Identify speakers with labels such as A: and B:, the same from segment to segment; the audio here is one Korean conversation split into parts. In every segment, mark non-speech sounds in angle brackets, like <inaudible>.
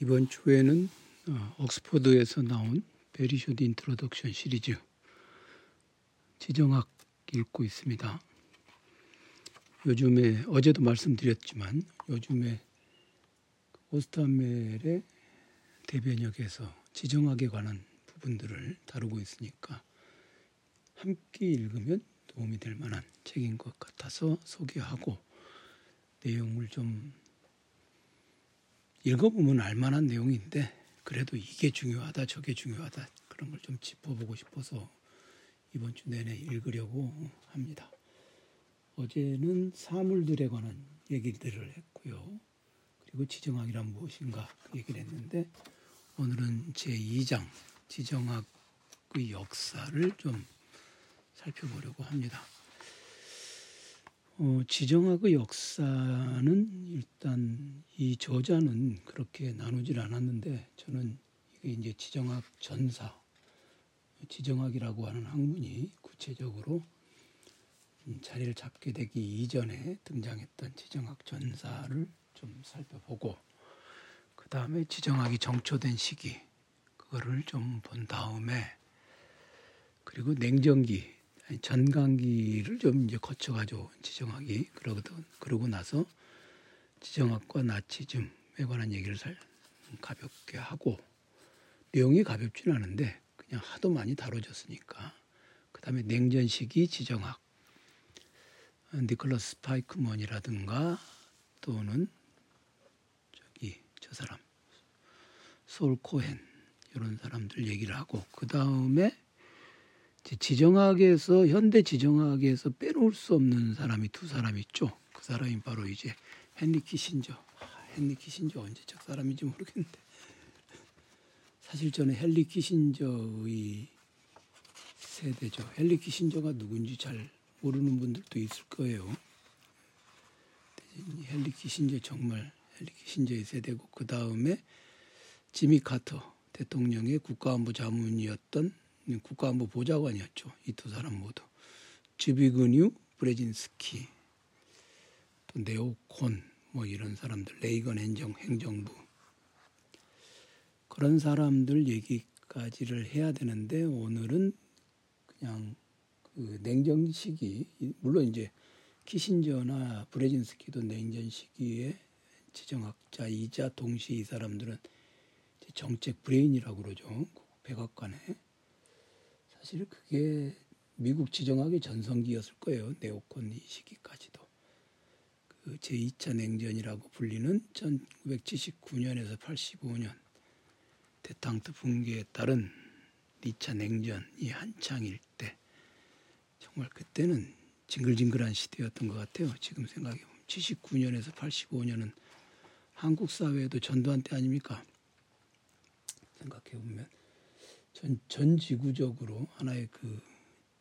A: 이번 주에는 어, 옥스퍼드에서 나온 Very Short Introduction 시리즈 지정학 읽고 있습니다. 요즘에 어제도 말씀드렸지만 요즘에 오스터함멜의 대변혁에서 지정학에 관한 부분들을 다루고 있으니까 함께 읽으면 도움이 될 만한 책인 것 같아서 소개하고 내용을 좀 읽어보면 알만한 내용인데 그래도 이게 중요하다 저게 중요하다 그런 걸 좀 짚어보고 싶어서 이번 주 내내 읽으려고 합니다. 어제는 사물들에 관한 얘기들을 했고요. 그리고 지정학이란 무엇인가 그 얘기를 했는데 오늘은 제2장 지정학의 역사를 좀 살펴보려고 합니다. 어, 지정학의 역사는 일단 이 저자는 그렇게 나누질 않았는데 저는 이게 이제 지정학 전사, 지정학이라고 하는 학문이 구체적으로 자리를 잡게 되기 이전에 등장했던 지정학 전사를 좀 살펴보고 그 다음에 지정학이 정초된 시기 그거를 좀 본 다음에 그리고 냉전기 전강기를 좀 이제 거쳐가지고 지정학이 그러거든. 그러고 나서 지정학과 나치즘에 관한 얘기를 살 가볍게 하고 내용이 가볍지는 않은데 그냥 하도 많이 다뤄졌으니까 그 다음에 냉전 시기 지정학 니콜라스 파이크먼이라든가 또는 저기 저 사람 솔 코헨 이런 사람들 얘기를 하고 그 다음에 지정학에서 현대 지정학에서 빼놓을 수 없는 사람이 두 사람 있죠. 그 사람이 바로 이제 헨리 키신저. 아, 헨리 키신저 언제적 사람인지 모르겠는데 사실 저는 헨리 키신저의 세대죠. 헨리 키신저가 누군지 잘 모르는 분들도 있을 거예요. 헨리 키신저 정말 헨리 키신저의 세대고 그 다음에 지미 카터 대통령의 국가안보 자문이었던 국가안보 보좌관이었죠. 이 두 사람 모두. 즈비그뉴 브레진스키, 또 네오콘 뭐 이런 사람들, 레이건 행정 행정부 그런 사람들 얘기까지를 해야 되는데 오늘은 그냥 그 냉전 시기 물론 이제 키신저나 브레진스키도 냉전 시기에 지정학자이자 동시에 이 사람들은 정책 브레인이라고 그러죠. 백악관에 사실 그게 미국 지정학의 전성기였을 거예요. 네오콘 이 시기까지도. 그 제2차 냉전이라고 불리는 1979년에서 85년 데탕트 붕괴에 따른 2차 냉전이 한창일 때 정말 그때는 징글징글한 시대였던 것 같아요. 지금 생각해 보면 79년에서 85년은 한국 사회에도 전두환 때 아닙니까? 생각해 보면 전, 전 지구적으로 하나의 그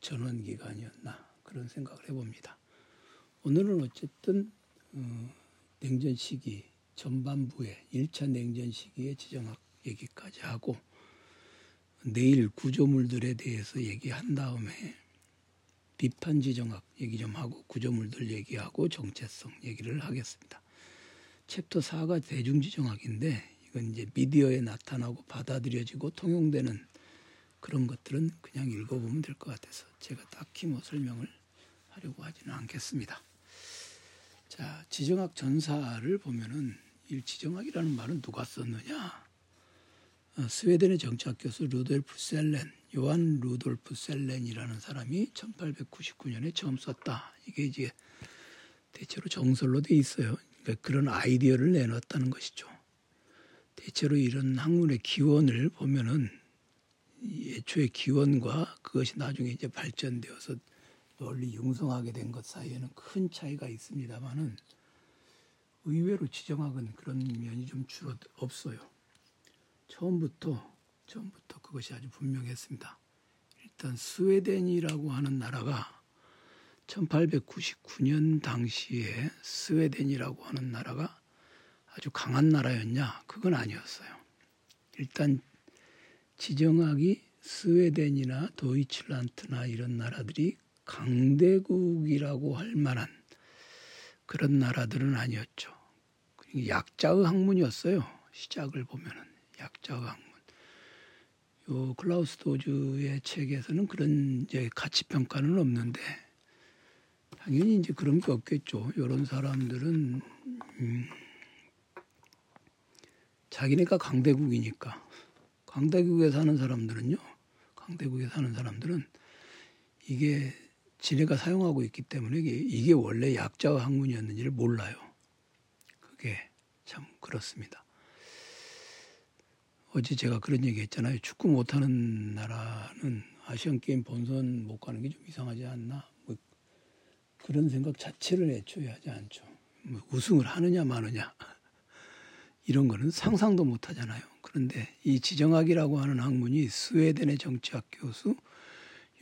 A: 전원 기간이었나 그런 생각을 해봅니다. 오늘은 어쨌든 어, 냉전 시기 전반부에 1차 냉전 시기의 지정학 얘기까지 하고 내일 구조물들에 대해서 얘기한 다음에 비판 지정학 얘기 좀 하고 구조물들 얘기하고 정체성 얘기를 하겠습니다. 챕터 4가 대중지정학인데 이건 이제 미디어에 나타나고 받아들여지고 통용되는 그런 것들은 그냥 읽어보면 될 것 같아서 제가 딱히 뭐 설명을 하려고 하지는 않겠습니다. 자, 지정학 전사를 보면은 이 지정학이라는 말은 누가 썼느냐? 어, 스웨덴의 정치학 교수 루돌프 첼렌, 요한 루돌프 첼렌이라는 사람이 1899년에 처음 썼다. 이게 이제 대체로 정설로 돼 있어요. 그러니까 그런 아이디어를 내놨다는 것이죠. 대체로 이런 학문의 기원을 보면은 애초의 기원과 그것이 나중에 이제 발전되어서 널리 융성하게 된 것 사이에는 큰 차이가 있습니다만은 의외로 지정학은 그런 면이 좀 주로 없어요. 처음부터 처음부터 그것이 아주 분명했습니다. 일단 스웨덴이라고 하는 나라가 1899년 당시에 스웨덴이라고 하는 나라가 아주 강한 나라였냐? 그건 아니었어요. 일단 지정학이 스웨덴이나 도이칠란트나 이런 나라들이 강대국이라고 할 만한 그런 나라들은 아니었죠. 약자의 학문이었어요. 시작을 보면은 약자가 학문. 요 클라우스 도즈의 책에서는 그런 이제 가치 평가는 없는데 당연히 이제 그런 게 없겠죠. 이런 사람들은 음, 자기네가 강대국이니까 강대국에 사는 사람들은요. 강대국에 사는 사람들은 이게 지네가 사용하고 있기 때문에 이게 원래 약자의 학문이었는지를 몰라요. 그게 참 그렇습니다. 어제 제가 그런 얘기 했잖아요. 축구 못하는 나라는 아시안 게임 본선 못 가는 게 좀 이상하지 않나? 뭐 그런 생각 자체를 애초에 하지 않죠. 뭐 우승을 하느냐 마느냐 이런 거는 상상도 못 하잖아요. 그런데 이 지정학이라고 하는 학문이 스웨덴의 정치학 교수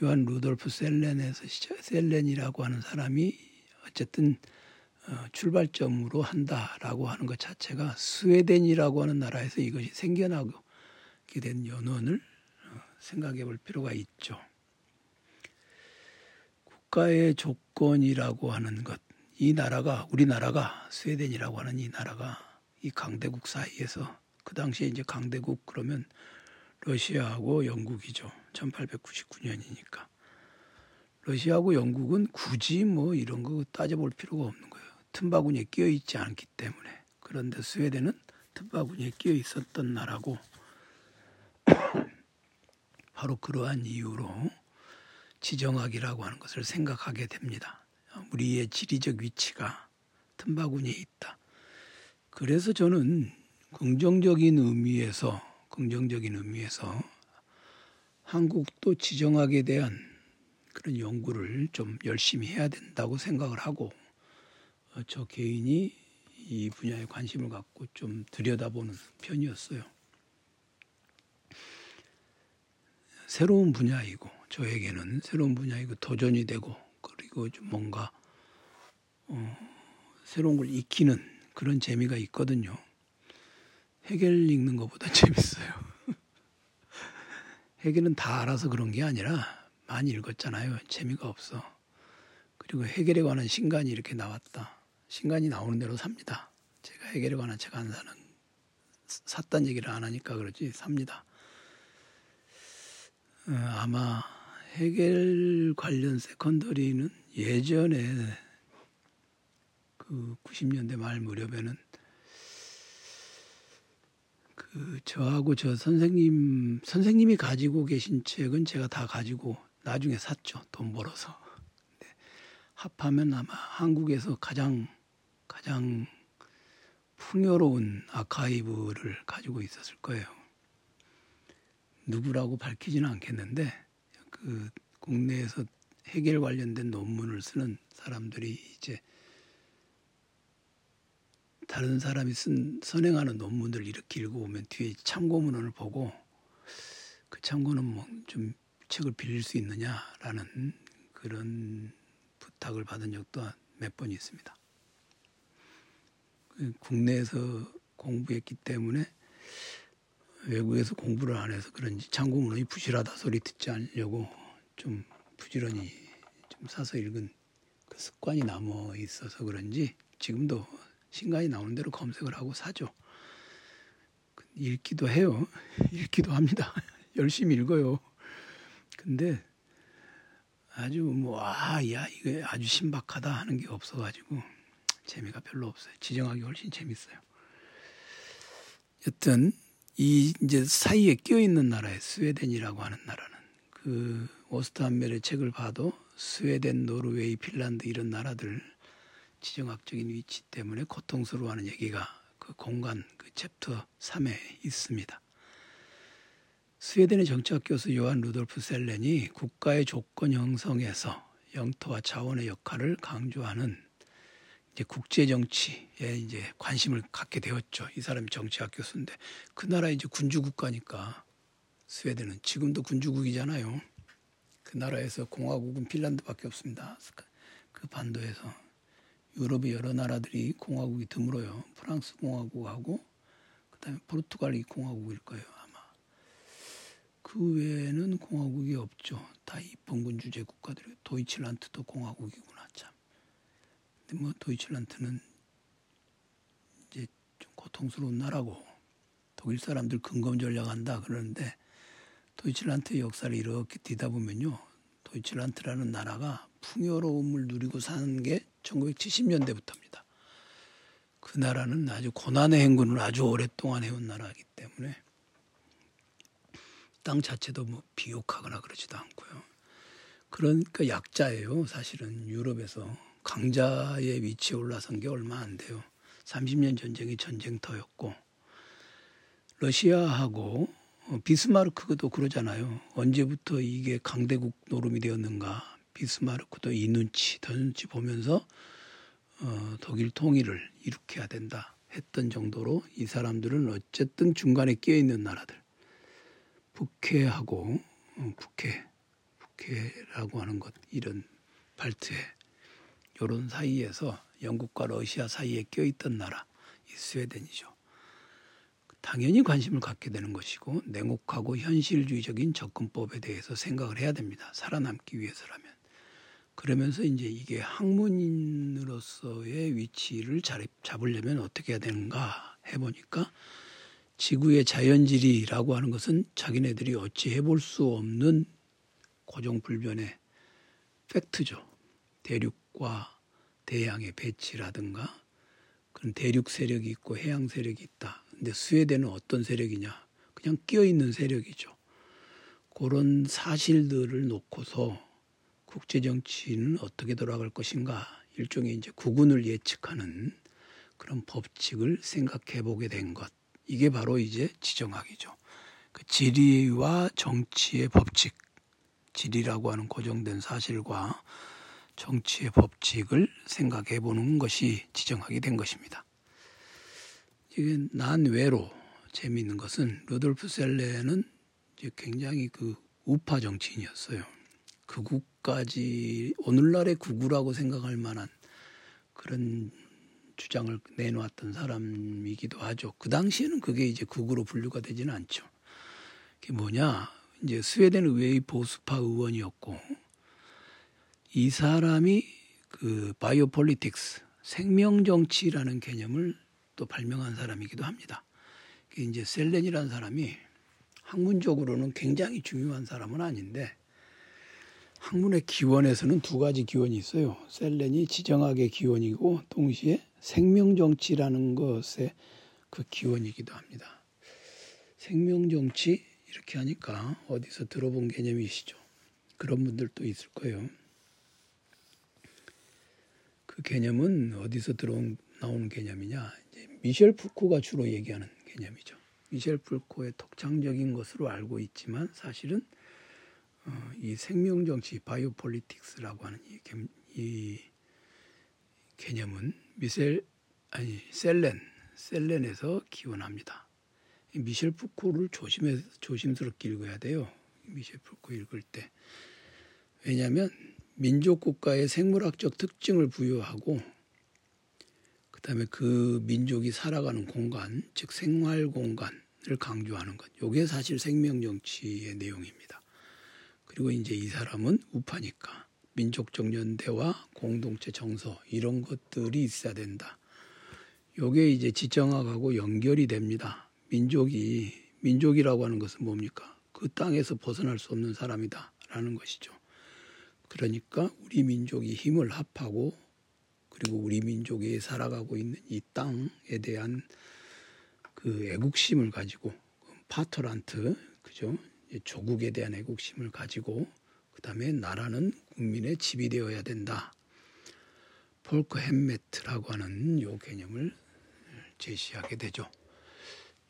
A: 요한 루돌프 셀렌에서 셀렌이라고 하는 사람이 어쨌든 어, 출발점으로 한다라고 하는 것 자체가 스웨덴이라고 하는 나라에서 이것이 생겨나게 된 연원을 어, 생각해 볼 필요가 있죠. 국가의 조건이라고 하는 것, 이 나라가 우리나라가 스웨덴이라고 하는 이 나라가 이 강대국 사이에서 그 당시에 이제 강대국 그러면 러시아하고 영국이죠. 1899년이니까. 러시아하고 영국은 굳이 뭐 이런 거 따져볼 필요가 없는 거예요. 틈바구니에 끼어 있지 않기 때문에. 그런데 스웨덴은 틈바구니에 끼어 있었던 나라고 <coughs> 바로 그러한 이유로 지정학이라고 하는 것을 생각하게 됩니다. 우리의 지리적 위치가 틈바구니에 있다. 그래서 저는 긍정적인 의미에서 긍정적인 의미에서 한국도 지정학에 대한 그런 연구를 좀 열심히 해야 된다고 생각을 하고 어, 저 개인이 이 분야에 관심을 갖고 좀 들여다보는 편이었어요. 새로운 분야이고 저에게는 새로운 분야이고 도전이 되고 그리고 좀 뭔가 어, 새로운 걸 익히는 그런 재미가 있거든요. 해결 읽는 것보다 <laughs> 재밌어요. 해결은 다 알아서 그런 게 아니라 많이 읽었잖아요. 재미가 없어. 그리고 해결에 관한 신간이 이렇게 나왔다. 신간이 나오는 대로 삽니다. 제가 해결에 관한 책 안 사는 샀단 얘기를 안 하니까 그렇지 삽니다. 어, 아마 해결 관련 세컨더리는 예전에 그 90년대 말 무렵에는 그 저하고 저 선생님 선생님이 가지고 계신 책은 제가 다 가지고 나중에 샀죠 돈 벌어서 네. 합하면 아마 한국에서 가장 가장 풍요로운 아카이브를 가지고 있었을 거예요. 누구라고 밝히지는 않겠는데 그 국내에서 해결 관련된 논문을 쓰는 사람들이 이제 다른 사람이 쓴 선행하는 논문들 이렇게 읽어보면 뒤에 참고문헌을 보고 그 참고는 뭐 좀 책을 빌릴 수 있느냐라는 그런 부탁을 받은 적도 몇 번 있습니다. 그 국내에서 공부했기 때문에 외국에서 공부를 안 해서 그런지 참고문헌이 부실하다 소리 듣지 않으려고 좀 부지런히 좀 사서 읽은 그 습관이 남아 있어서 그런지 지금도 신간이 나오는 대로 검색을 하고 사죠. 읽기도 해요. <laughs> 읽기도 합니다. <laughs> 열심히 읽어요. 근데 아주 뭐, 아, 야, 이거 아주 신박하다 하는 게 없어가지고 재미가 별로 없어요. 지정학이 훨씬 재밌어요. 여튼, 이 이제 사이에 끼어 있는 나라에 스웨덴이라고 하는 나라는 그 오스터함멜의 책을 봐도 스웨덴, 노르웨이, 핀란드 이런 나라들 지정학적인 위치 때문에 고통스러워하는 얘기가 그 공간 그 챕터 3에 있습니다. 스웨덴의 정치학 교수 요한 루돌프 첼렌이 국가의 조건 형성에서 영토와 자원의 역할을 강조하는 이제 국제 정치에 이제 관심을 갖게 되었죠. 이 사람이 정치학 교수인데 그 나라 이제 군주 국가니까 스웨덴은 지금도 군주국이잖아요. 그 나라에서 공화국은 핀란드밖에 없습니다. 그 반도에서 유럽의 여러 나라들이 공화국이 드물어요. 프랑스 공화국하고 그다음에 포르투갈이 공화국일 거예요 아마. 그 외에는 공화국이 없죠. 다 입헌군 주재 국가들이 도이칠란트도 공화국이구나 참. 근데 뭐 도이칠란트는 이제 좀 고통스러운 나라고 독일 사람들 근검 전략한다 그러는데 도이칠란트의 역사를 이렇게 뒤다 보면요. 도이칠란트라는 나라가 풍요로움을 누리고 사는 게 1970년대부터입니다. 그 나라는 아주 고난의 행군을 아주 오랫동안 해온 나라이기 때문에 땅 자체도 뭐 비옥하거나 그러지도 않고요. 그러니까 약자예요. 사실은 유럽에서 강자의 위치에 올라선 게 얼마 안 돼요. 30년 전쟁이 전쟁터였고 러시아하고 비스마르크도 그러잖아요. 언제부터 이게 강대국 노름이 되었는가. 비스마르크도 이 눈치, 저 눈치 보면서 어, 독일 통일을 일으켜야 된다 했던 정도로 이 사람들은 어쨌든 중간에 끼어 있는 나라들. 북해하고 어, 북해, 북해라고 하는 것 이런 발트해 이런 사이에서 영국과 러시아 사이에 껴있던 나라 이 스웨덴이죠. 당연히 관심을 갖게 되는 것이고 냉혹하고 현실주의적인 접근법에 대해서 생각을 해야 됩니다. 살아남기 위해서라면. 그러면서 이제 이게 학문인으로서의 위치를 잡으려면 어떻게 해야 되는가 해보니까 지구의 자연지리라고 하는 것은 자기네들이 어찌 해볼 수 없는 고정불변의 팩트죠. 대륙과 대양의 배치라든가 그런 대륙 세력이 있고 해양 세력이 있다. 근데 스웨덴은 어떤 세력이냐? 그냥 끼어 있는 세력이죠. 그런 사실들을 놓고서 국제 정치는 어떻게 돌아갈 것인가 일종의 이제 구군을 예측하는 그런 법칙을 생각해 보게 된 것. 이게 바로 이제 지정학이죠. 그 지리와 정치의 법칙, 지리라고 하는 고정된 사실과 정치의 법칙을 생각해 보는 것이 지정학이 된 것입니다. 이게 난외로 재미있는 것은 루돌프 셀레는 굉장히 그 우파 정치인이었어요. 극우 까지 오늘날의 극우라고 생각할 만한 그런 주장을 내놓았던 사람이기도 하죠. 그 당시에는 그게 이제 극우로 분류가 되지는 않죠. 그게 뭐냐? 이제 스웨덴 의회의 보수파 의원이었고 이 사람이 그 biopolitics 생명 정치라는 개념을 또 발명한 사람이기도 합니다. 이제 셀렌이라는 사람이 학문적으로는 굉장히 중요한 사람은 아닌데 학문의 기원에서는 두 가지 기원이 있어요. 셀렌이 지정학의 기원이고 동시에 생명정치라는 것의 그 기원이기도 합니다. 생명정치 이렇게 하니까 어디서 들어본 개념이시죠. 그런 분들도 있을 거예요. 그 개념은 어디서 들어온 나오는 개념이냐? 미셸 푸코가 주로 얘기하는 개념이죠. 미셸 푸코의 독창적인 것으로 알고 있지만 사실은 어, 이 생명 정치 biopolitics라고 하는 이, 개, 이 개념은 미셀 아니 셀렌 셀렌에서 기원합니다. 미셸 푸코를 조심해 조심스럽게 읽어야 돼요. 미셸 푸코 읽을 때 왜냐하면 민족 국가의 생물학적 특징을 부여하고 그다음에 그 민족이 살아가는 공간, 즉 생활 공간을 강조하는 것. 이게 사실 생명 정치의 내용입니다. 그리고 이제 이 사람은 우파니까 민족적 연대와 공동체 정서 이런 것들이 있어야 된다. 요게 이제 지정학하고 연결이 됩니다. 민족이 민족이라고 하는 것은 뭡니까? 그 땅에서 벗어날 수 없는 사람이다라는 것이죠. 그러니까 우리 민족이 힘을 합하고 그리고 우리 민족이 살아가고 있는 이 땅에 대한 그 애국심을 가지고 파토란트 그죠? 조국에 대한 애국심을 가지고 그다음에 나라는 국민의 집이 되어야 된다. 폴크 햄메트라고 하는 요 개념을 제시하게 되죠.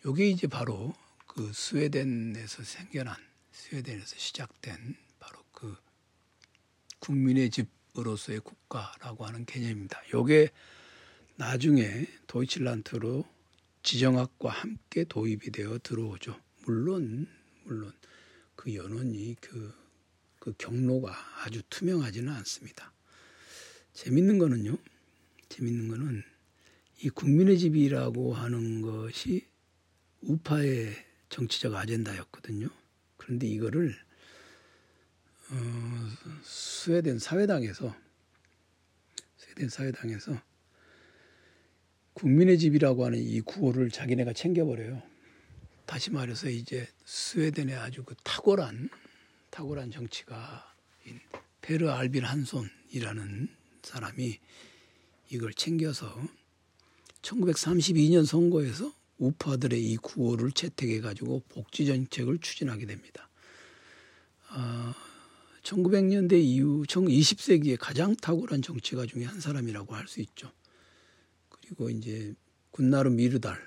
A: 요게 이제 바로 그 스웨덴에서 생겨난 스웨덴에서 시작된 바로 그 국민의 집으로서의 국가라고 하는 개념입니다. 요게 나중에 도이칠란트로 지정학과 함께 도입이 되어 들어오죠. 물론 물론 그 연원이 그, 그 경로가 아주 투명하지는 않습니다. 재밌는 거는요. 재밌는 거는 이 국민의 집이라고 하는 것이 우파의 정치적 아젠다였거든요. 그런데 이거를 어, 스웨덴 사회당에서 스웨덴 사회당에서 국민의 집이라고 하는 이 구호를 자기네가 챙겨버려요. 다시 말해서 이제 스웨덴의 아주 그 탁월한 탁월한 정치가 페르 알빌 한손이라는 사람이 이걸 챙겨서 1932년 선거에서 우파들의 이 구호를 채택해 가지고 복지 정책을 추진하게 됩니다. 어, 1900년대 이후 20세기의 가장 탁월한 정치가 중에 한 사람이라고 할 수 있죠. 그리고 이제 군나루 미르달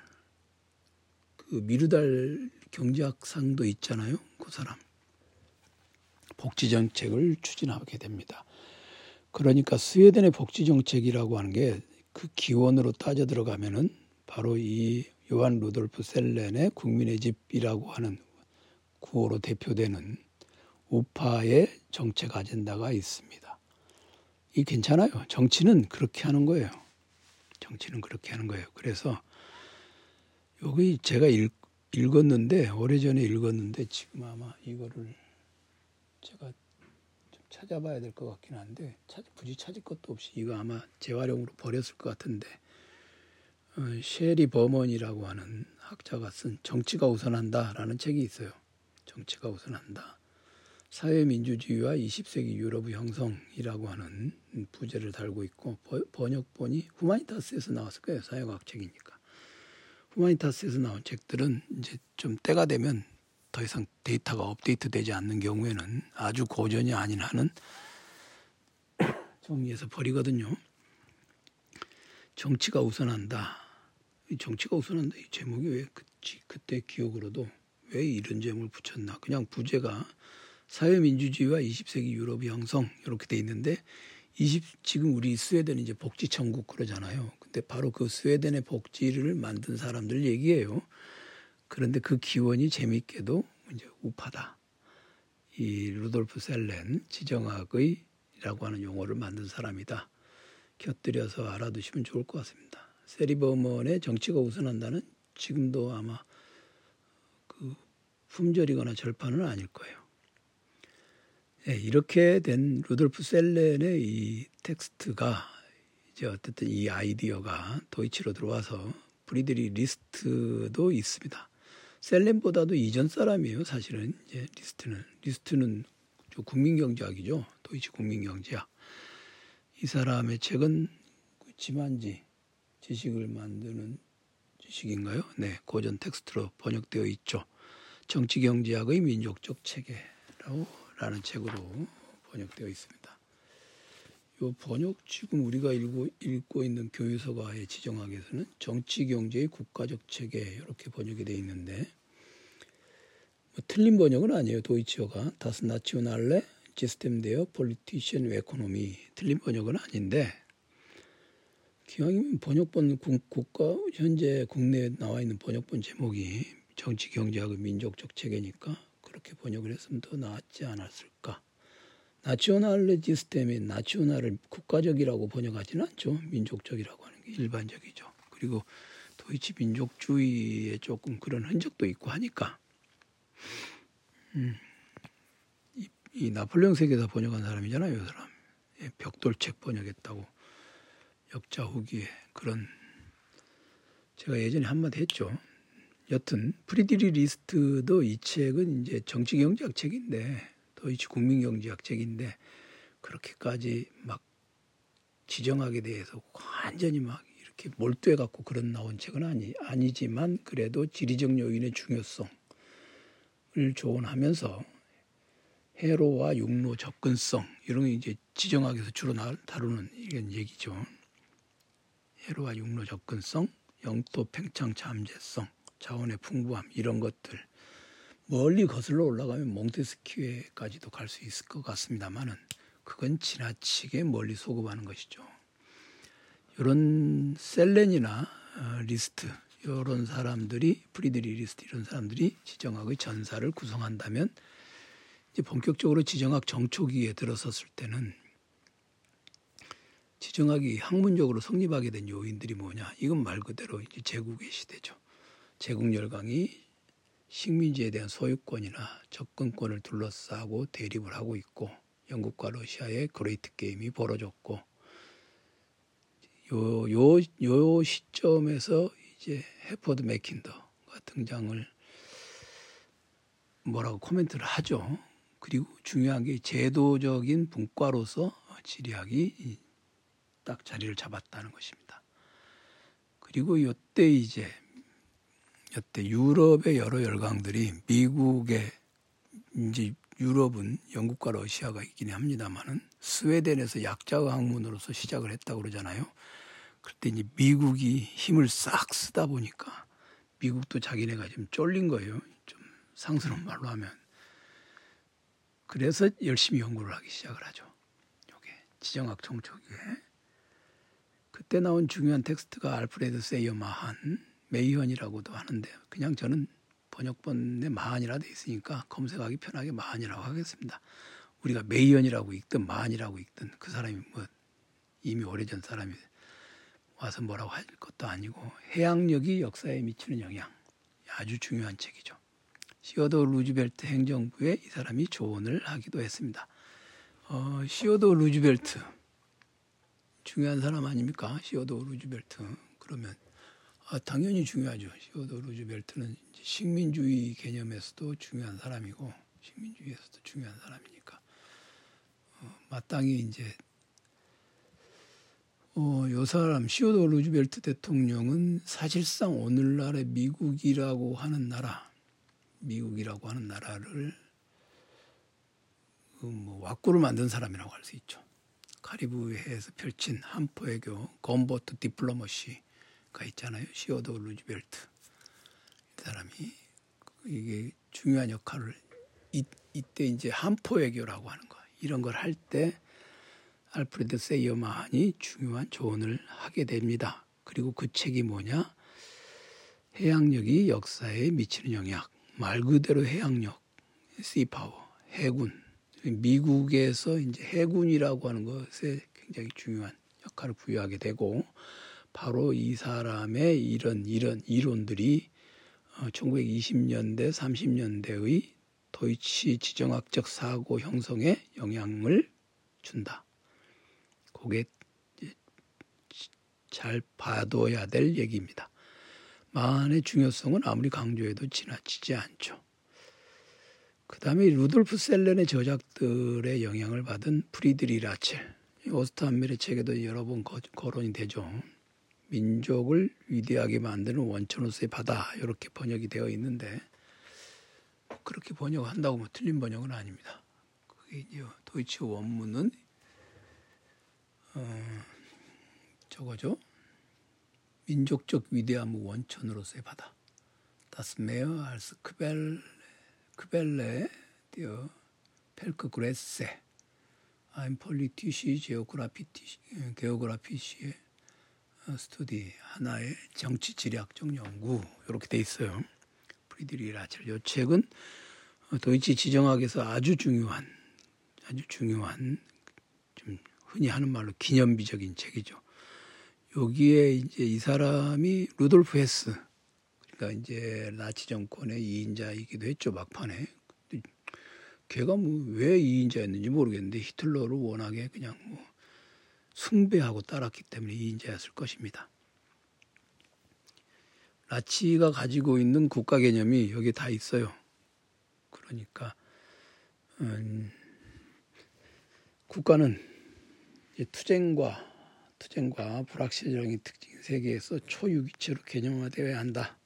A: 그 미르달 경제학상도 있잖아요. 그 사람 복지 정책을 추진하게 됩니다. 그러니까 스웨덴의 복지 정책이라고 하는 게 그 기원으로 따져 들어가면은 바로 이 요한 루돌프 셀렌의 국민의 집이라고 하는 구호로 대표되는 우파의 정책 아젠다가 있습니다. 이 괜찮아요. 정치는 그렇게 하는 거예요. 정치는 그렇게 하는 거예요. 그래서 여기 제가 읽, 읽었는데 오래전에 읽었는데 지금 아마 이거를 제가 좀 찾아봐야 될 것 같긴 한데 찾, 굳이 찾을 것도 없이 이거 아마 재활용으로 버렸을 것 같은데 어, 셰리 버먼이라고 하는 학자가 쓴 정치가 우선한다라는 책이 있어요. 정치가 우선한다. 사회민주주의와 20세기 유럽의 형성이라고 하는 부제를 달고 있고 번역본이 후마니타스에서 나왔을 거예요. 사회과학 책이니까. 후마니타스에서 나온 책들은 이제 좀 때가 되면 더 이상 데이터가 업데이트되지 않는 경우에는 아주 고전이 아닌 한은 정리해서 버리거든요. 정치가 우선한다. 정치가 우선한다. 이 제목이 왜 그, 그때 기억으로도 왜 이런 제목을 붙였나. 그냥 부제가 사회민주주의와 20세기 유럽 형성 이렇게 돼 있는데 20 지금 우리 스웨덴 이제 복지 천국 그러잖아요. 근데 바로 그 스웨덴의 복지를 만든 사람들 얘기예요. 그런데 그 기원이 재밌게도 이제 우파다. 이 루돌프 셀렌 지정학의라고 하는 용어를 만든 사람이다. 곁들여서 알아두시면 좋을 것 같습니다. 셰리 버먼의 정치가 우선한다는 지금도 아마 그 품절이거나 절판은 아닐 거예요. 네, 이렇게 된 루돌프 셀렌의 이 텍스트가 이제 어쨌든 이 아이디어가 도이치로 들어와서 프리드리히 리스트도 있습니다. 셀렌보다도 이전 사람이에요. 사실은 이제 리스트는 리스트는 국민경제학이죠. 도이치 국민경제학. 이 사람의 책은 그 지만지 지식을 만드는 지식인가요? 네, 고전 텍스트로 번역되어 있죠. 정치경제학의 민족적 체계라고 라는 책으로 번역되어 있습니다. 이 번역 지금 우리가 읽고, 읽고 있는 교유서가의 지정학에서는 정치 경제의 국가적 체계 이렇게 번역이 되어 있는데 뭐 틀린 번역은 아니에요. 도이치어가 Das nationale System der politischen Ökonomie 틀린 번역은 아닌데 기왕이면 번역본 국가 현재 국내에 나와 있는 번역본 제목이 정치 경제학의 민족적 체계니까 그렇게 번역을 했으면 더 낫지 않았을까. nationale System이 national을 국가적이라고 번역하지는 않죠. 민족적이라고 하는 게 일반적이죠. 그리고 도이치 민족주의에 조금 그런 흔적도 있고 하니까 음, 이, 이 나폴레옹 세계에서 번역한 사람이잖아요. 이 사람. 예, 벽돌책 번역했다고 역자 후기에 그런 제가 예전에 한마디 했죠. 여튼 프리드리히 리스트도 이 책은 이제 정치 경제학 책인데 도이치 국민 경제학 책인데 그렇게까지 막 지정학에 대해서 완전히 막 이렇게 몰두해 갖고 그런 나온 책은 아니 아니지만 그래도 지리적 요인의 중요성을 조언하면서 해로와 육로 접근성 이런 게 이제 지정학에서 주로 다루는 이런 얘기죠. 해로와 육로 접근성, 영토 팽창 잠재성 자원의 풍부함 이런 것들 멀리 거슬러 올라가면 몽테스키에까지도 갈 수 있을 것 같습니다만은 그건 지나치게 멀리 소급하는 것이죠. 이런 셀렌이나 어, 리스트 이런 사람들이 프리드리히 리스트 이런 사람들이 지정학의 전사를 구성한다면 이제 본격적으로 지정학 정초기에 들어섰을 때는 지정학이 학문적으로 성립하게 된 요인들이 뭐냐? 이건 말 그대로 이제 제국의 시대죠. 제국 열강이 식민지에 대한 소유권이나 접근권을 둘러싸고 대립을 하고 있고 영국과 러시아의 Great Game이 벌어졌고 요 요 요 시점에서 이제 핼퍼드 맥킨더가 등장을 뭐라고 코멘트를 하죠. 그리고 중요한 게 제도적인 분과로서 지리학이 딱 자리를 잡았다는 것입니다. 그리고 이때 이제 이때 유럽의 여러 열강들이 미국의 이제 유럽은 영국과 러시아가 있긴 합니다만은 스웨덴에서 약자의 학문으로서 시작을 했다고 그러잖아요. 그때 이제 미국이 힘을 싹 쓰다 보니까 미국도 자기네가 좀 쫄린 거예요. 좀 상스러운 말로 하면. 그래서 열심히 연구를 하기 시작을 하죠. 요게 지정학 총초기에 그때 나온 중요한 텍스트가 알프레드 세이어 마한 메이현이라고도 하는데 그냥 저는 번역본에 마한이라 돼 있으니까 검색하기 편하게 마한이라고 하겠습니다. 우리가 메이현이라고 읽든 마한이라고 읽든 그 사람이 뭐 이미 오래전 사람이 와서 뭐라고 할 것도 아니고 해양력이 역사에 미치는 영향 아주 중요한 책이죠. 시어도 루즈벨트 행정부에 이 사람이 조언을 하기도 했습니다. 어, 시어도 루즈벨트 중요한 사람 아닙니까? 시어도 루즈벨트 그러면 아, 당연히 중요하죠. 시어도 루즈벨트는 식민주의 개념에서도 중요한 사람이고 식민주의에서도 중요한 사람이니까 어, 마땅히 이제 어, 요 사람 시어도 루즈벨트 대통령은 사실상 오늘날의 미국이라고 하는 나라 미국이라고 하는 나라를 그 뭐 왁구를 만든 사람이라고 할 수 있죠. 카리브해에서 펼친 한포외교 건버트 디플로머시 가 있잖아요. 시어도 루즈벨트 이 사람이 이게 중요한 역할을 이, 이때 이제 한포 외교라고 하는 거 이런 걸 할 때 알프레드 세이어만이 중요한 조언을 하게 됩니다. 그리고 그 책이 뭐냐? 해양력이 역사에 미치는 영향. 말 그대로 해양력, 씨파워, 해군. 미국에서 이제 해군이라고 하는 것에 굉장히 중요한 역할을 부여하게 되고 바로 이 사람의 이런 이런 이론들이 1920년대, 어, 30년대의 도이치 지정학적 사고 형성에 영향을 준다. 그게 잘 봐둬야 될 얘기입니다. 마한의 중요성은 아무리 강조해도 지나치지 않죠. 그 다음에 루돌프 셀렌의 저작들의 영향을 받은 프리드리히 라첼, 오스터함멜의 책에도 여러 번 거론이 되죠. 민족을 위대하게 만드는 원천으로서의 바다 이렇게 번역이 되어 있는데 그렇게 번역한다고 뭐 틀린 번역은 아닙니다. 그게 이제 도이치 원문은 어, 저거죠. 민족적 위대함의 원천으로서의 바다. Das Meer als Quelle, Quelle der Pelkgresse, ein politische Geographische, Geographische 스터디 하나의 정치 지리학적 연구 이렇게 돼 있어요. 프리드리 라첼 이 책은 도이치 지정학에서 아주 중요한 아주 중요한 좀 흔히 하는 말로 기념비적인 책이죠. 여기에 이제 이 사람이 루돌프 헤스 그러니까 이제 나치 정권의 이인자이기도 했죠 막판에. 걔가 뭐 왜 이인자였는지 모르겠는데 히틀러를 워낙에 그냥 뭐 숭배하고 따랐기 때문에 이인자였을 것입니다. 나치가 가지고 있는 국가 개념이 여기 다 있어요. 그러니까 음, 국가는 투쟁과 투쟁과 불확실성의 특징 세계에서 초유기체로 개념화되어야 한다.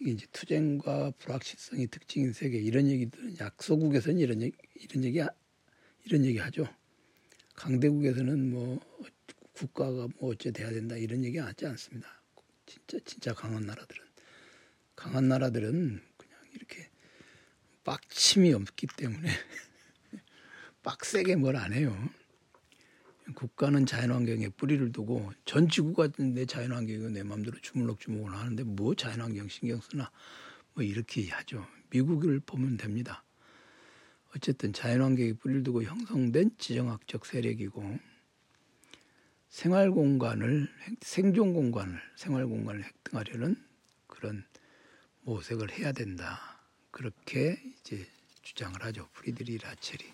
A: 이게 이제 투쟁과 불확실성의 특징인 세계 이런 얘기들은 약소국에서는 이런 얘기, 이런 얘기 이런 얘기 하죠. 강대국에서는 뭐 국가가 뭐 어째 돼야 된다 이런 얘기 하지 않습니다. 진짜 진짜 강한 나라들은 강한 나라들은 그냥 이렇게 빡침이 없기 때문에 <laughs> 빡세게 뭘 안 해요. 국가는 자연환경에 뿌리를 두고 전 지구가 내 자연환경이고 내 마음대로 주물럭주물럭 하는데 뭐 자연환경 신경 쓰나 뭐 이렇게 하죠. 미국을 보면 됩니다. 어쨌든 자연환경에 뿌리를 두고 형성된 지정학적 세력이고 생활 공간을 생존 공간을 생활 공간을 획득하려는 그런 모색을 해야 된다. 그렇게 이제 주장을 하죠. 프리드리히 라첼이.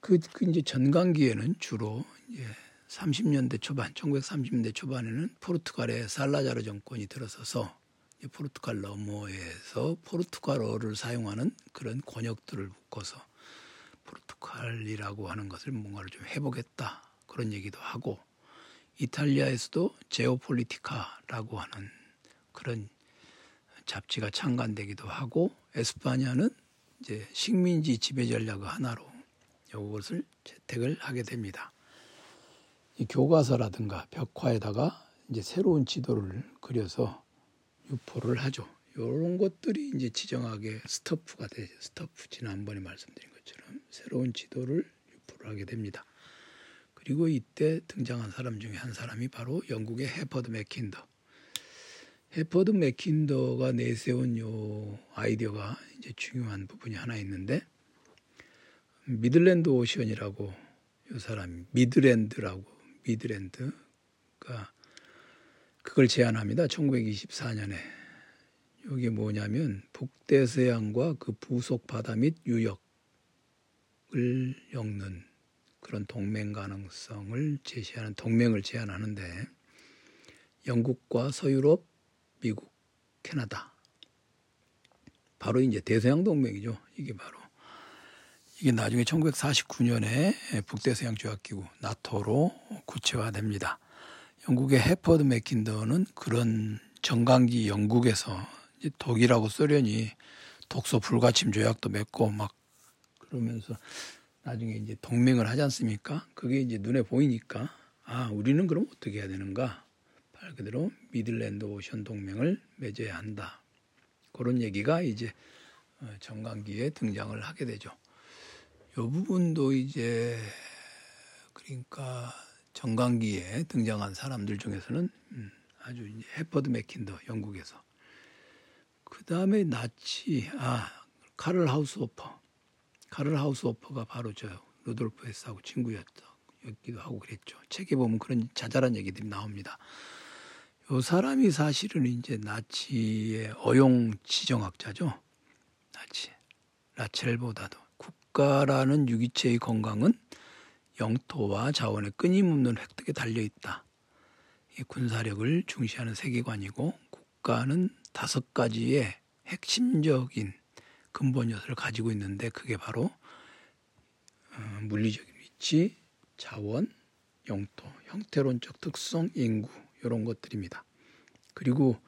A: 그, 그 이제 전간기에는 주로 이제 30년대 초반, 1930년대 초반에는 포르투갈의 살라자르 정권이 들어서서 포르투갈 너머에서 포르투갈어를 사용하는 그런 권역들을 묶어서 포르투갈이라고 하는 것을 뭔가를 좀 해보겠다 그런 얘기도 하고 이탈리아에서도 Geopolitica라고 하는 그런 잡지가 창간되기도 하고 에스파냐는 이제 식민지 지배 전략 하나로 이것을 채택을 하게 됩니다. 이 교과서라든가 벽화에다가 이제 새로운 지도를 그려서 유포를 하죠. 이런 것들이 이제 지정학의 Stoff가 되죠. Stoff 지난번에 말씀드린 것처럼 새로운 지도를 유포를 하게 됩니다. 그리고 이때 등장한 사람 중에 한 사람이 바로 영국의 핼퍼드 맥킨더. 핼퍼드 맥킨더가 내세운 요 아이디어가 이제 중요한 부분이 하나 있는데 Midland Ocean이라고 요 사람이 Midland라고 Midland가 그걸 제안합니다. 1924년에 이게 뭐냐면 북대서양과 그 부속 바다 및 유역을 엮는 그런 동맹 가능성을 제시하는 동맹을 제안하는데 영국과 서유럽, 미국, 캐나다 바로 이제 대서양 동맹이죠. 이게 바로 이게 나중에 1949년에 북대서양 조약기구 나토로 구체화됩니다. 영국의 해퍼드 맥킨더는 그런 정강기 영국에서 독일하고 소련이 독소 불가침 조약도 맺고 막 그러면서 나중에 이제 동맹을 하지 않습니까? 그게 이제 눈에 보이니까 아 우리는 그럼 어떻게 해야 되는가? 말 그대로 Midland Ocean 동맹을 맺어야 한다. 그런 얘기가 이제 어, 전간기에 등장을 하게 되죠. 이 부분도 이제 그러니까 전간기에 등장한 사람들 중에서는 음, 아주 핼퍼드 매킨더 영국에서 그 다음에 나치 아 카를 하우스호퍼 카를 하우스호퍼가 바로 저 루돌프 헤스하고 친구였기도 하고 그랬죠. 책에 보면 그런 자잘한 얘기들이 나옵니다. 요 사람이 사실은 이제 나치의 어용 지정학자죠. 나치 라첼보다도 국가라는 유기체의 건강은 영토와 자원의 끊임없는 획득에 달려 있다. 군사력을 중시하는 세계관이고 국가는 다섯 가지의 핵심적인 근본 요소를 가지고 있는데 그게 바로 어, 물리적인 위치, 자원, 영토, 형태론적 특성, 인구 이런 것들입니다. 그리고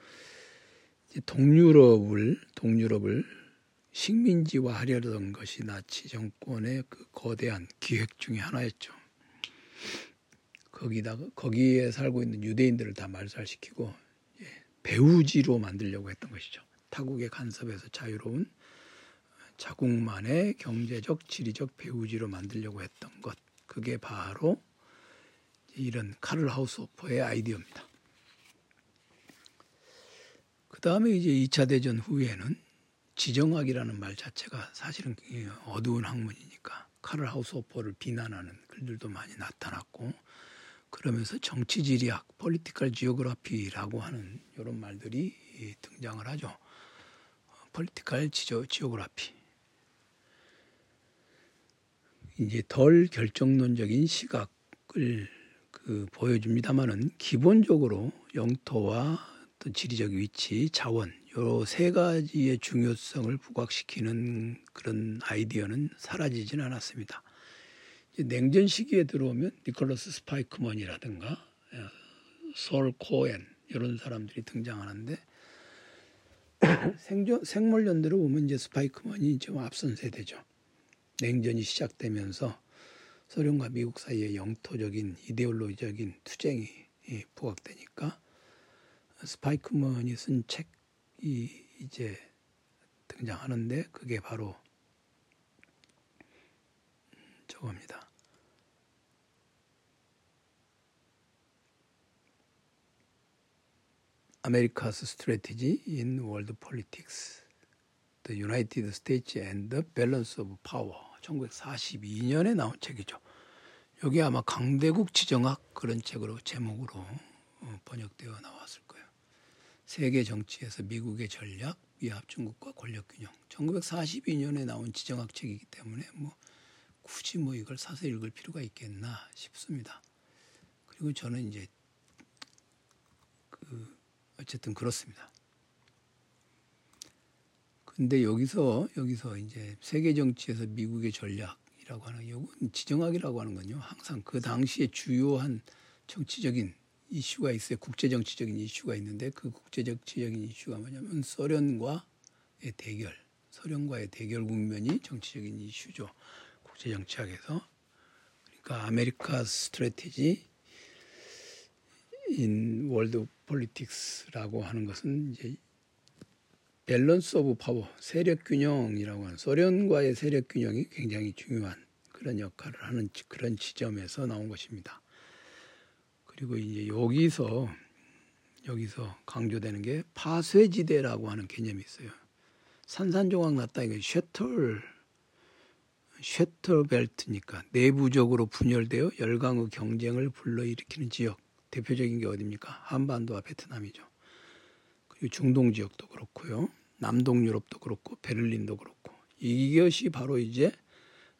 A: 동유럽을 동유럽을 식민지화하려던 것이 나치 정권의 그 거대한 기획 중의 하나였죠. 거기다가 거기에 살고 있는 유대인들을 다 말살시키고 배후지로 만들려고 했던 것이죠. 타국의 간섭에서 자유로운 자국만의 경제적, 지리적 배후지로 만들려고 했던 것. 그게 바로 이런 카를 하우스오퍼의 아이디어입니다. 그 다음에 이제 2차 대전 후에는 지정학이라는 말 자체가 사실은 어두운 학문이니까 카를 하우스오퍼를 비난하는 글들도 많이 나타났고 그러면서 정치지리학, political geography라고 하는 이런 말들이 등장을 하죠. Political geo, geography. 이제 덜 결정론적인 시각을 그 보여줍니다만은 기본적으로 영토와 또 지리적 위치, 자원 요 세 가지의 중요성을 부각시키는 그런 아이디어는 사라지진 않았습니다. 냉전 시기에 들어오면 니콜러스 스파이크먼이라든가 어, 솔 코엔 이런 사람들이 등장하는데 <coughs> 생존, 생몰 연대로 보면 이제 스파이크먼이 좀 앞선 세대죠. 냉전이 시작되면서 소련과 미국 사이에 영토적인 이데올로기적인 투쟁이 부각되니까 스파이크먼이 쓴 책 이 이제 등장하는데 그게 바로 저겁니다. America's Strategy in World Politics, The United States and the Balance of Power 1942년에 나온 책이죠. 여기 아마 강대국 지정학 그런 책으로 제목으로 어, 번역되어 나왔을. 세계 정치에서 미국의 전략, 미합 중국과 권력 균형. 1942년에 나온 지정학 책이기 때문에 뭐 굳이 뭐 이걸 사서 읽을 필요가 있겠나 싶습니다. 그리고 저는 이제 그 어쨌든 그렇습니다. 근데 여기서 여기서 이제 세계 정치에서 미국의 전략이라고 하는 이건 지정학이라고 하는 건요. 항상 그 당시에 주요한 정치적인 이슈가 있어요. 국제 정치적인 이슈가 있는데 그 국제 정치적인 이슈가 뭐냐면 소련과의 대결, 소련과의 대결 국면이 정치적인 이슈죠. 국제 정치학에서 그러니까 America's Strategy in World Politics라고 하는 것은 이제 balance of power, 세력 균형이라고 하는 소련과의 세력 균형이 굉장히 중요한 그런 역할을 하는 그런 지점에서 나온 것입니다. 그리고 이제 여기서 여기서 강조되는 게 파쇄지대라고 하는 개념이 있어요. 산산조각 났다 이거 셔틀 셔틀 벨트니까 내부적으로 분열되어 열강의 경쟁을 불러일으키는 지역 대표적인 게 어디입니까? 한반도와 베트남이죠. 그리고 중동 지역도 그렇고요. 남동 유럽도 그렇고 베를린도 그렇고 이것이 바로 이제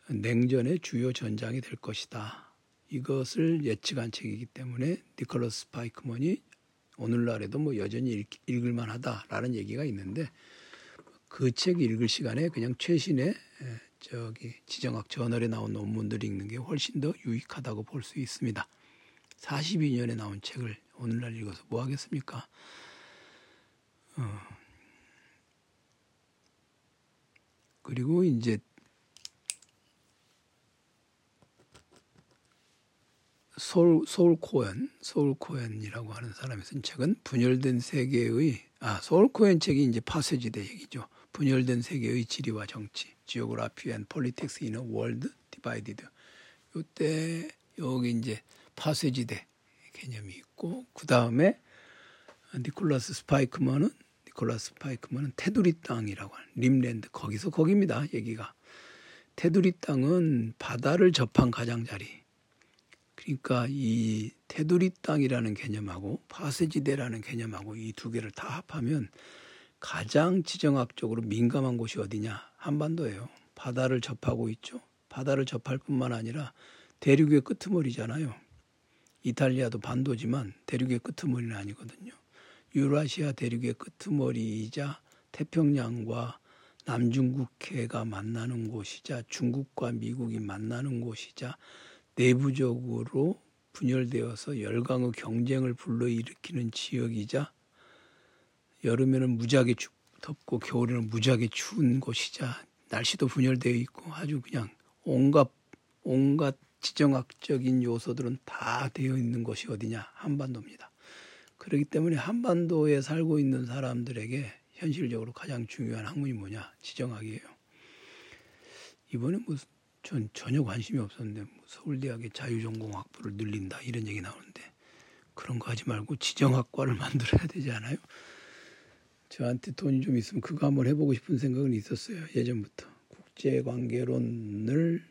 A: 냉전의 주요 전장이 될 것이다. 이것을 예측한 책이기 때문에 니콜러스 파이크먼이 오늘날에도 뭐 여전히 읽, 읽을 만 하다라는 얘기가 있는데 그 책 읽을 시간에 그냥 최신의 저기 지정학 저널에 나온 논문들 읽는 게 훨씬 더 유익하다고 볼 수 있습니다. 42년에 나온 책을 오늘날 읽어서 뭐 하겠습니까? 어. 그리고 이제 소울, 소울 코엔, 소울 코엔이라고 하는 사람이 쓴 책은 분열된 세계의 아 소울 코엔 책이 이제 파쇄지대 얘기죠. 분열된 세계의 지리와 정치, and Politics in a World Divided. 이때 여기 이제 파쇄지대 개념이 있고 그 다음에 니콜라스 스파이크먼은 니콜라스 스파이크먼은 테두리 땅이라고 하는 Rimland 거기서 거기입니다 얘기가 테두리 땅은 바다를 접한 가장자리 그러니까 이 테두리 땅이라는 개념하고 파쇄지대라는 개념하고 이 두 개를 다 합하면 가장 지정학적으로 민감한 곳이 어디냐? 한반도예요. 바다를 접하고 있죠. 바다를 접할 뿐만 아니라 대륙의 끄트머리잖아요. 이탈리아도 반도지만 대륙의 끄트머리는 아니거든요. 유라시아 대륙의 끄트머리이자 태평양과 남중국해가 만나는 곳이자 중국과 미국이 만나는 곳이자 내부적으로 분열되어서 열강의 경쟁을 불러일으키는 지역이자 여름에는 무지하게 덥고 겨울에는 무지하게 추운 곳이자 날씨도 분열되어 있고 아주 그냥 온갖 온갖 지정학적인 요소들은 다 되어 있는 곳이 어디냐 한반도입니다. 그렇기 때문에 한반도에 살고 있는 사람들에게 현실적으로 가장 중요한 학문이 뭐냐 지정학이에요. 이번에 무슨 전 전혀 관심이 없었는데 뭐 서울대학의 자유전공학부를 늘린다 이런 얘기 나오는데 그런 거 하지 말고 지정학과를 <laughs> 만들어야 되지 않아요? 저한테 돈이 좀 있으면 그거 한번 해보고 싶은 생각은 있었어요 예전부터 국제관계론을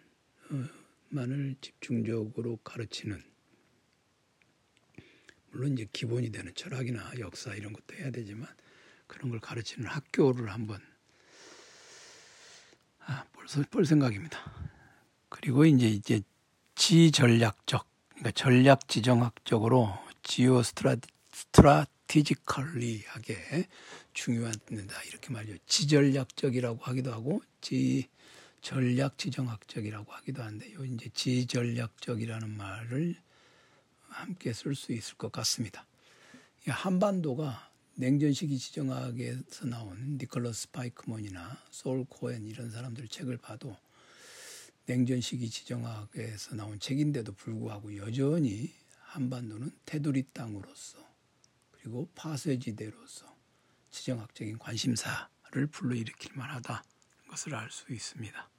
A: 어, 만을 집중적으로 가르치는 물론 이제 기본이 되는 철학이나 역사 이런 것도 해야 되지만 그런 걸 가르치는 학교를 한번 아, 벌써 볼 생각입니다. 그리고 이제 이제 지전략적 그러니까 전략 지정학적으로 지오 스트라티지컬리하게 중요하다 이렇게 말이죠. 지전략적이라고 하기도 하고 지 전략 지정학적이라고 하기도 한데 요 이제 지전략적이라는 말을 함께 쓸 수 있을 것 같습니다. 한반도가 냉전 시기 지정학에서 나온 니콜러스 파이크먼이나 소울 코엔 이런 사람들 책을 봐도 냉전 시기 지정학에서 나온 책인데도 불구하고 여전히 한반도는 테두리 땅으로서 그리고 파쇄지대로서 지정학적인 관심사를 불러일으킬 만하다 것을 알 수 있습니다.